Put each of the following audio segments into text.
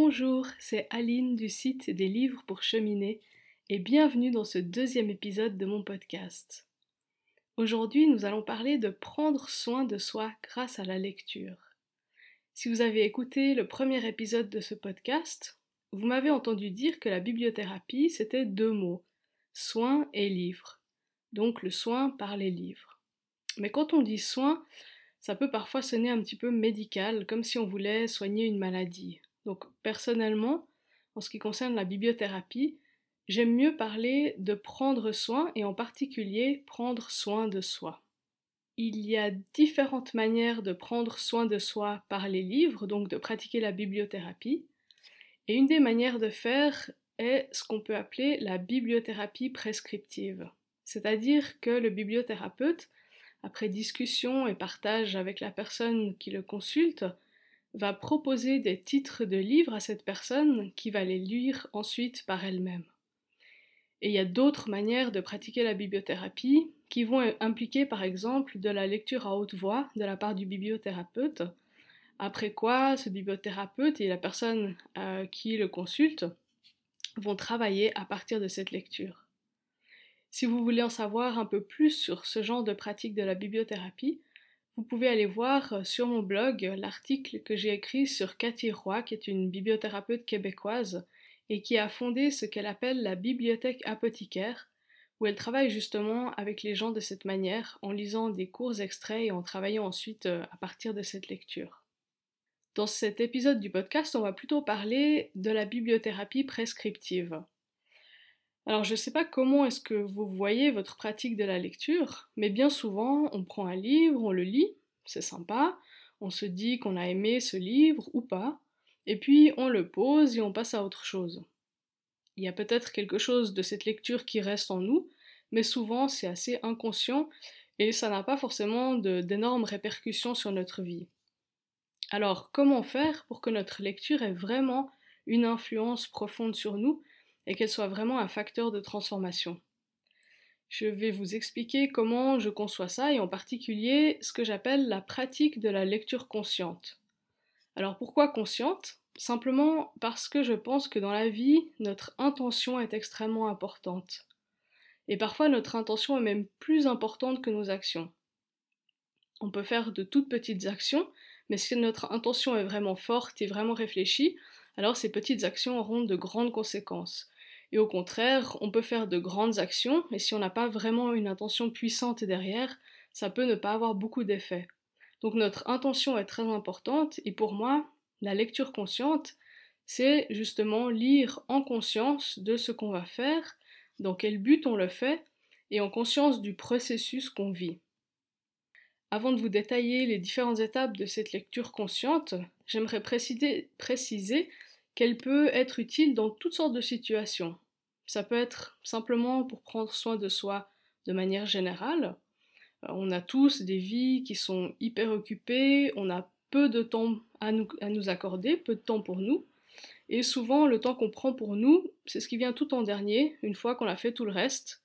Bonjour, c'est Aline du site des livres pour cheminer et bienvenue dans ce deuxième épisode de mon podcast. Aujourd'hui, nous allons parler de prendre soin de soi grâce à la lecture. Si vous avez écouté le premier épisode de ce podcast, vous m'avez entendu dire que la bibliothérapie, c'était deux mots, soin et livre. Donc le soin par les livres. Mais quand on dit soin, ça peut parfois sonner un petit peu médical, comme si on voulait soigner une maladie. Donc personnellement, en ce qui concerne la bibliothérapie, j'aime mieux parler de prendre soin et en particulier prendre soin de soi. Il y a différentes manières de prendre soin de soi par les livres, donc de pratiquer la bibliothérapie. Et une des manières de faire est ce qu'on peut appeler la bibliothérapie prescriptive. C'est-à-dire que le bibliothérapeute, après discussion et partage avec la personne qui le consulte, va proposer des titres de livres à cette personne qui va les lire ensuite par elle-même. Et il y a d'autres manières de pratiquer la bibliothérapie qui vont impliquer par exemple de la lecture à haute voix de la part du bibliothérapeute, après quoi ce bibliothérapeute et la personne euh, qui le consulte vont travailler à partir de cette lecture. Si vous voulez en savoir un peu plus sur ce genre de pratique de la bibliothérapie, vous pouvez aller voir euh, sur mon blog euh, l'article que j'ai écrit sur Cathy Roy, qui est une bibliothérapeute québécoise et qui a fondé ce qu'elle appelle la bibliothèque apothicaire, où elle travaille justement avec les gens de cette manière, en lisant des courts extraits et en travaillant ensuite euh, à partir de cette lecture. Dans cet épisode du podcast, on va plutôt parler de la bibliothérapie prescriptive. Alors je ne sais pas comment est-ce que vous voyez votre pratique de la lecture, mais bien souvent on prend un livre, on le lit, c'est sympa, on se dit qu'on a aimé ce livre ou pas, et puis on le pose et on passe à autre chose. Il y a peut-être quelque chose de cette lecture qui reste en nous, mais souvent c'est assez inconscient et ça n'a pas forcément d'énormes répercussions sur notre vie. Alors comment faire pour que notre lecture ait vraiment une influence profonde sur nous et qu'elle soit vraiment un facteur de transformation. Je vais vous expliquer comment je conçois ça et en particulier ce que j'appelle la pratique de la lecture consciente. Alors pourquoi consciente? Simplement parce que je pense que dans la vie, notre intention est extrêmement importante. Et parfois notre intention est même plus importante que nos actions. On peut faire de toutes petites actions, mais si notre intention est vraiment forte et vraiment réfléchie, alors ces petites actions auront de grandes conséquences. Et au contraire, on peut faire de grandes actions, mais si on n'a pas vraiment une intention puissante derrière, ça peut ne pas avoir beaucoup d'effet. Donc notre intention est très importante, et pour moi, la lecture consciente, c'est justement lire en conscience de ce qu'on va faire, dans quel but on le fait, et en conscience du processus qu'on vit. Avant de vous détailler les différentes étapes de cette lecture consciente, j'aimerais préciser, préciser qu'elle peut être utile dans toutes sortes de situations. Ça peut être simplement pour prendre soin de soi de manière générale. Euh, on a tous des vies qui sont hyper occupées, on a peu de temps à nous, accorder, peu de temps pour nous. Et souvent, le temps qu'on prend pour nous, c'est ce qui vient tout en dernier, une fois qu'on a fait tout le reste,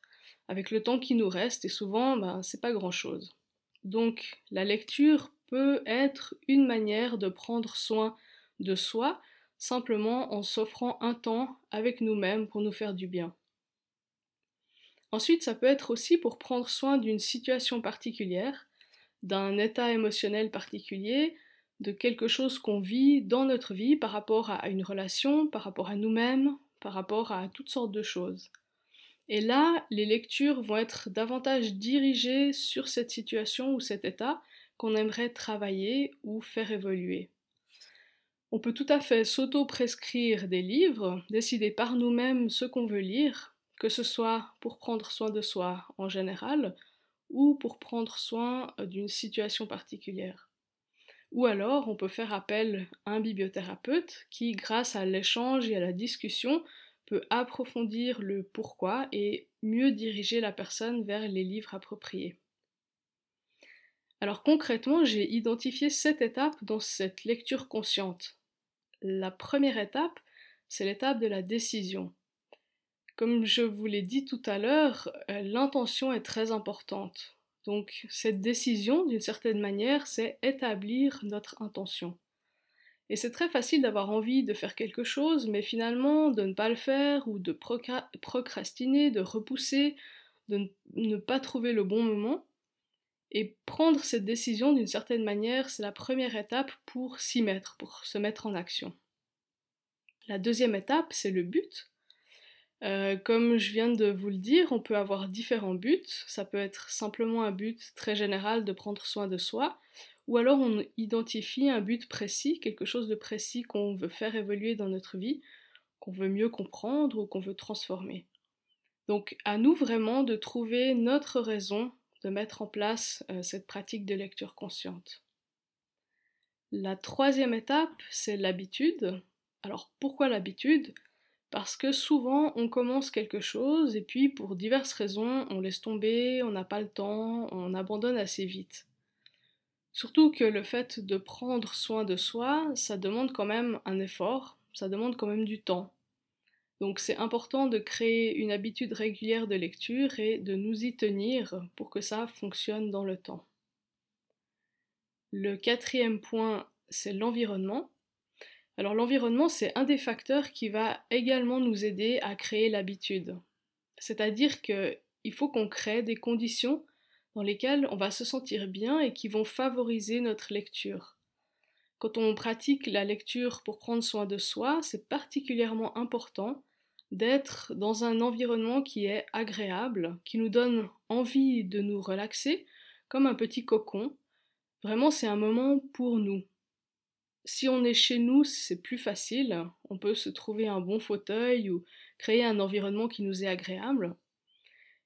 avec le temps qui nous reste, et souvent, ben, c'est pas grand-chose. Donc, la lecture peut être une manière de prendre soin de soi, simplement en s'offrant un temps avec nous-mêmes pour nous faire du bien. Ensuite, ça peut être aussi pour prendre soin d'une situation particulière, d'un état émotionnel particulier, de quelque chose qu'on vit dans notre vie par rapport à une relation, par rapport à nous-mêmes, par rapport à toutes sortes de choses. Et là, les lectures vont être davantage dirigées sur cette situation ou cet état qu'on aimerait travailler ou faire évoluer. On peut tout à fait s'auto-prescrire des livres, décider par nous-mêmes ce qu'on veut lire, que ce soit pour prendre soin de soi en général ou pour prendre soin d'une situation particulière. Ou alors on peut faire appel à un bibliothérapeute qui, grâce à l'échange et à la discussion, peut approfondir le pourquoi et mieux diriger la personne vers les livres appropriés. Alors concrètement, j'ai identifié sept étapes dans cette lecture consciente. La première étape, c'est l'étape de la décision. Comme je vous l'ai dit tout à l'heure, euh, l'intention est très importante. Donc cette décision, d'une certaine manière, c'est établir notre intention. Et c'est très facile d'avoir envie de faire quelque chose, mais finalement de ne pas le faire ou de procrastiner, de repousser, de ne pas trouver le bon moment. Et prendre cette décision d'une certaine manière, c'est la première étape pour s'y mettre, pour se mettre en action. La deuxième étape, c'est le but. Euh, comme je viens de vous le dire, on peut avoir différents buts. Ça peut être simplement un but très général de prendre soin de soi, ou alors on identifie un but précis, quelque chose de précis qu'on veut faire évoluer dans notre vie, qu'on veut mieux comprendre ou qu'on veut transformer. Donc à nous vraiment de trouver notre raison mettre en place euh, cette pratique de lecture consciente. La troisième étape, c'est l'habitude. Alors pourquoi l'habitude? Parce que souvent on commence quelque chose et puis pour diverses raisons on laisse tomber, on n'a pas le temps, on abandonne assez vite. Surtout que le fait de prendre soin de soi, ça demande quand même un effort, ça demande quand même du temps. Donc c'est important de créer une habitude régulière de lecture et de nous y tenir pour que ça fonctionne dans le temps. Le quatrième point, c'est l'environnement. Alors l'environnement, c'est un des facteurs qui va également nous aider à créer l'habitude. C'est-à-dire qu'il faut qu'on crée des conditions dans lesquelles on va se sentir bien et qui vont favoriser notre lecture. Quand on pratique la lecture pour prendre soin de soi, c'est particulièrement important d'être dans un environnement qui est agréable, qui nous donne envie de nous relaxer, comme un petit cocon. Vraiment, c'est un moment pour nous. Si on est chez nous, c'est plus facile. On peut se trouver un bon fauteuil ou créer un environnement qui nous est agréable.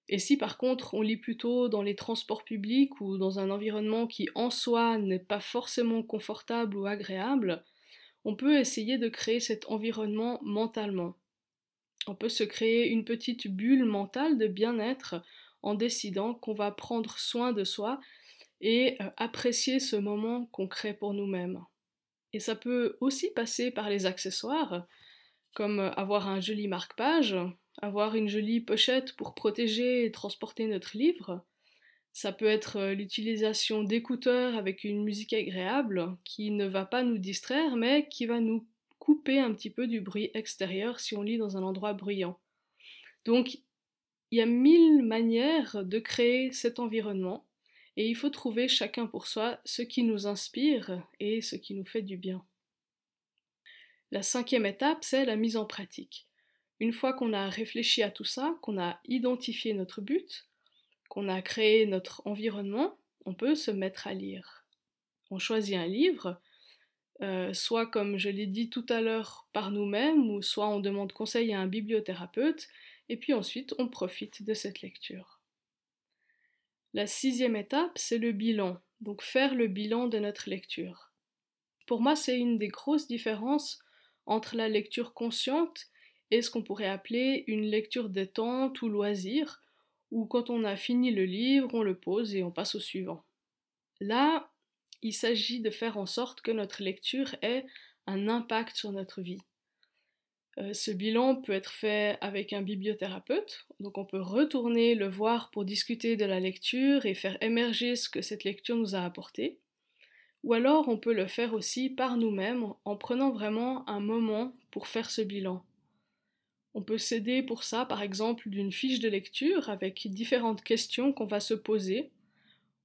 Et si par contre on lit plutôt dans les transports publics ou dans un environnement qui en soi n'est pas forcément confortable ou agréable, on peut essayer de créer cet environnement mentalement. On peut se créer une petite bulle mentale de bien-être en décidant qu'on va prendre soin de soi et euh, apprécier ce moment qu'on crée pour nous-mêmes. Et ça peut aussi passer par les accessoires, comme avoir un joli marque-page, avoir une jolie pochette pour protéger et transporter notre livre. Ça peut être euh, l'utilisation d'écouteurs avec une musique agréable qui ne va pas nous distraire mais qui va nous couper un petit peu du bruit extérieur si on lit dans un endroit bruyant. Donc il y a mille manières de créer cet environnement et il faut trouver chacun pour soi ce qui nous inspire et ce qui nous fait du bien. La cinquième étape, c'est la mise en pratique. Une fois qu'on a réfléchi à tout ça, qu'on a identifié notre but, qu'on a créé notre environnement, on peut se mettre à lire. On choisit un livre, euh, soit comme je l'ai dit tout à l'heure par nous-mêmes, ou soit on demande conseil à un bibliothérapeute, et puis ensuite on profite de cette lecture. La sixième étape, c'est le bilan, donc faire le bilan de notre lecture. Pour moi, c'est une des grosses différences entre la lecture consciente et ce qu'on pourrait appeler une lecture détente ou loisir, où quand on a fini le livre, on le pose et on passe au suivant. Là, il s'agit de faire en sorte que notre lecture ait un impact sur notre vie. Euh, ce bilan peut être fait avec un bibliothérapeute, donc on peut retourner le voir pour discuter de la lecture et faire émerger ce que cette lecture nous a apporté. Ou alors on peut le faire aussi par nous-mêmes en prenant vraiment un moment pour faire ce bilan. On peut s'aider pour ça, par exemple, d'une fiche de lecture avec différentes questions qu'on va se poser.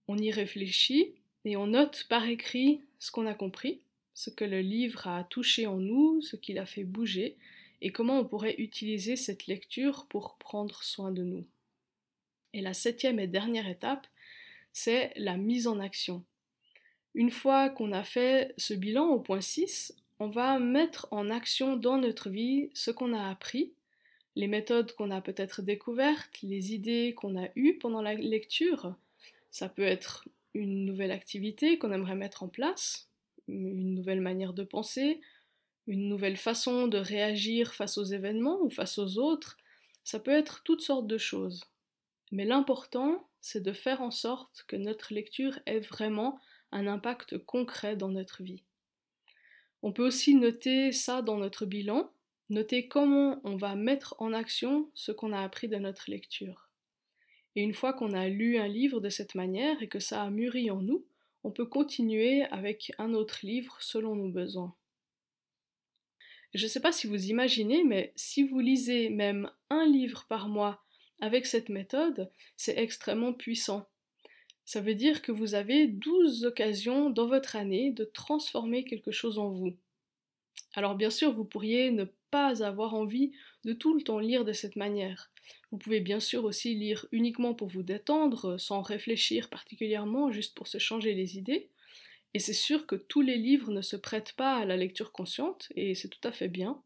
On y réfléchit et on note par écrit ce qu'on a compris, ce que le livre a touché en nous, ce qu'il a fait bouger, et comment on pourrait utiliser cette lecture pour prendre soin de nous. Et la septième et dernière étape, c'est la mise en action. Une fois qu'on a fait ce bilan au point 6, on va mettre en action dans notre vie ce qu'on a appris les méthodes qu'on a peut-être découvertes, les idées qu'on a eues pendant la lecture. Ça peut être une nouvelle activité qu'on aimerait mettre en place, une nouvelle manière de penser, une nouvelle façon de réagir face aux événements ou face aux autres. Ça peut être toutes sortes de choses. Mais l'important, c'est de faire en sorte que notre lecture ait vraiment un impact concret dans notre vie. On peut aussi noter ça dans notre bilan, Notez comment on va mettre en action ce qu'on a appris de notre lecture. Et une fois qu'on a lu un livre de cette manière et que ça a mûri en nous, on peut continuer avec un autre livre selon nos besoins. Je ne sais pas si vous imaginez, mais si vous lisez même un livre par mois avec cette méthode, c'est extrêmement puissant. Ça veut dire que vous avez 12 occasions dans votre année de transformer quelque chose en vous. Alors bien sûr, vous pourriez ne avoir envie de tout le temps lire de cette manière. Vous pouvez bien sûr aussi lire uniquement pour vous détendre, sans réfléchir particulièrement, juste pour se changer les idées. Et c'est sûr que tous les livres ne se prêtent pas à la lecture consciente, et c'est tout à fait bien.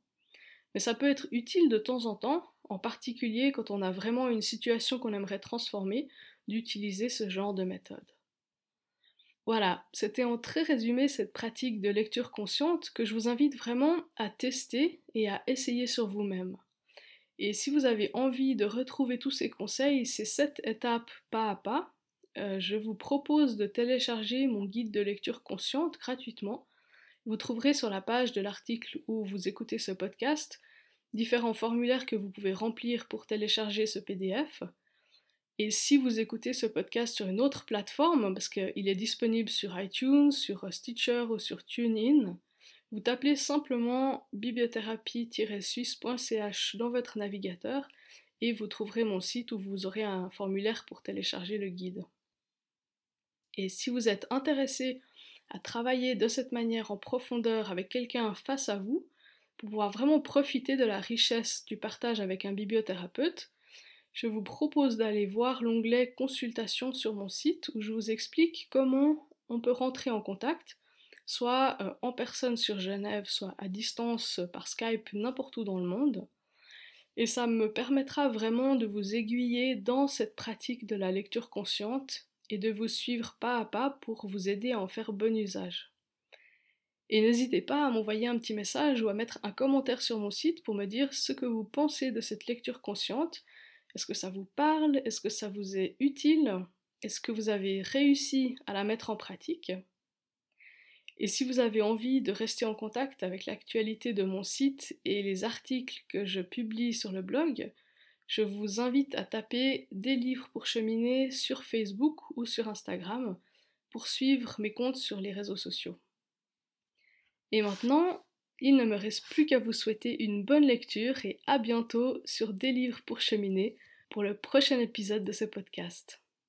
Mais ça peut être utile de temps en temps, en particulier quand on a vraiment une situation qu'on aimerait transformer, d'utiliser ce genre de méthode. Voilà, c'était en très résumé cette pratique de lecture consciente que je vous invite vraiment à tester et à essayer sur vous-même. Et si vous avez envie de retrouver tous ces conseils, ces sept étapes pas à pas, euh, je vous propose de télécharger mon guide de lecture consciente gratuitement. Vous trouverez sur la page de l'article où vous écoutez ce podcast différents formulaires que vous pouvez remplir pour télécharger ce PDF. Et si vous écoutez ce podcast sur une autre plateforme, parce qu'il est disponible sur iTunes, sur Stitcher ou sur TuneIn, vous tapez simplement bibliothérapie-suisse.ch dans votre navigateur et vous trouverez mon site où vous aurez un formulaire pour télécharger le guide. Et si vous êtes intéressé à travailler de cette manière en profondeur avec quelqu'un face à vous, pour pouvoir vraiment profiter de la richesse du partage avec un bibliothérapeute, je vous propose d'aller voir l'onglet Consultation sur mon site où je vous explique comment on peut rentrer en contact, soit euh, en personne sur Genève, soit à distance par Skype n'importe où dans le monde. Et ça me permettra vraiment de vous aiguiller dans cette pratique de la lecture consciente et de vous suivre pas à pas pour vous aider à en faire bon usage. Et n'hésitez pas à m'envoyer un petit message ou à mettre un commentaire sur mon site pour me dire ce que vous pensez de cette lecture consciente. Est-ce que ça vous parle? Est-ce que ça vous est utile? Est-ce que vous avez réussi à la mettre en pratique? Et si vous avez envie de rester en contact avec l'actualité de mon site et les articles que je publie sur le blog, je vous invite à taper des livres pour cheminer sur Facebook ou sur Instagram pour suivre mes comptes sur les réseaux sociaux. Et maintenant, il ne me reste plus qu'à vous souhaiter une bonne lecture et à bientôt sur Des livres pour cheminer pour le prochain épisode de ce podcast.